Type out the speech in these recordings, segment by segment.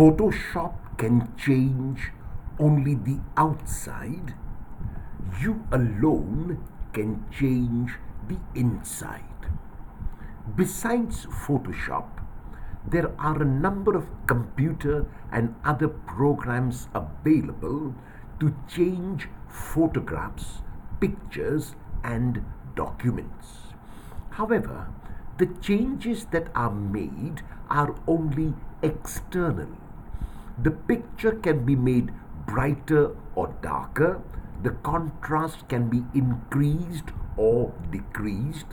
Photoshop can change only the outside, you alone can change the inside. Besides Photoshop, there are a number of computer and other programs available to change photographs, pictures, and documents. However, the changes that are made are only external. The picture can be made brighter or darker, the contrast can be increased or decreased,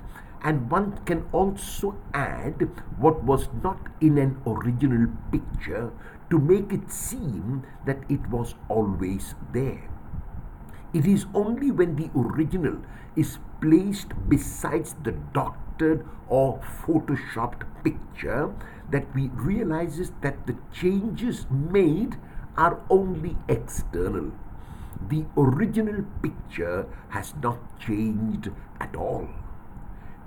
and one can also add what was not in an original picture to make it seem that it was always there. It is only when the original is placed besides the or photoshopped picture that we realizes that the changes made are only external. The original picture has not changed at all.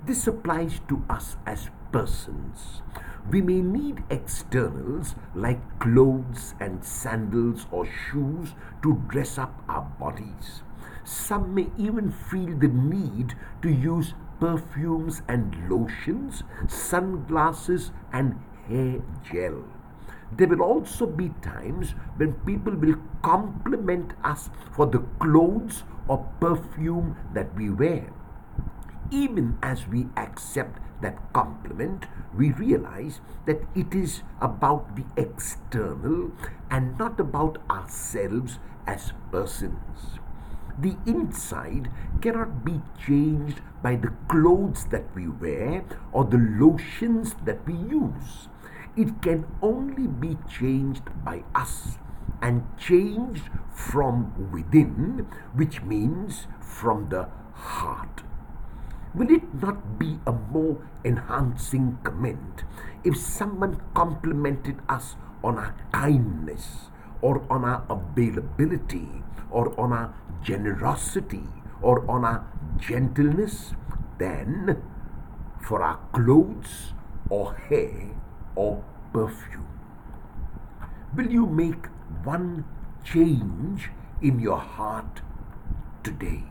This applies to us as persons. We may need externals like clothes and sandals or shoes to dress up our bodies. Some may even feel the need to use perfumes and lotions, sunglasses and hair gel. There will also be times when people will compliment us for the clothes or perfume that we wear. Even as we accept that compliment, we realize that it is about the external and not about ourselves as persons. The inside cannot be changed by the clothes that we wear or the lotions that we use. It can only be changed by us and changed from within, which means from the heart. Will it not be a more enhancing comment if someone complimented us on our kindness or on our availability or on our generosity or on our gentleness than for our clothes or hair or perfume? Will you make one change in your heart today?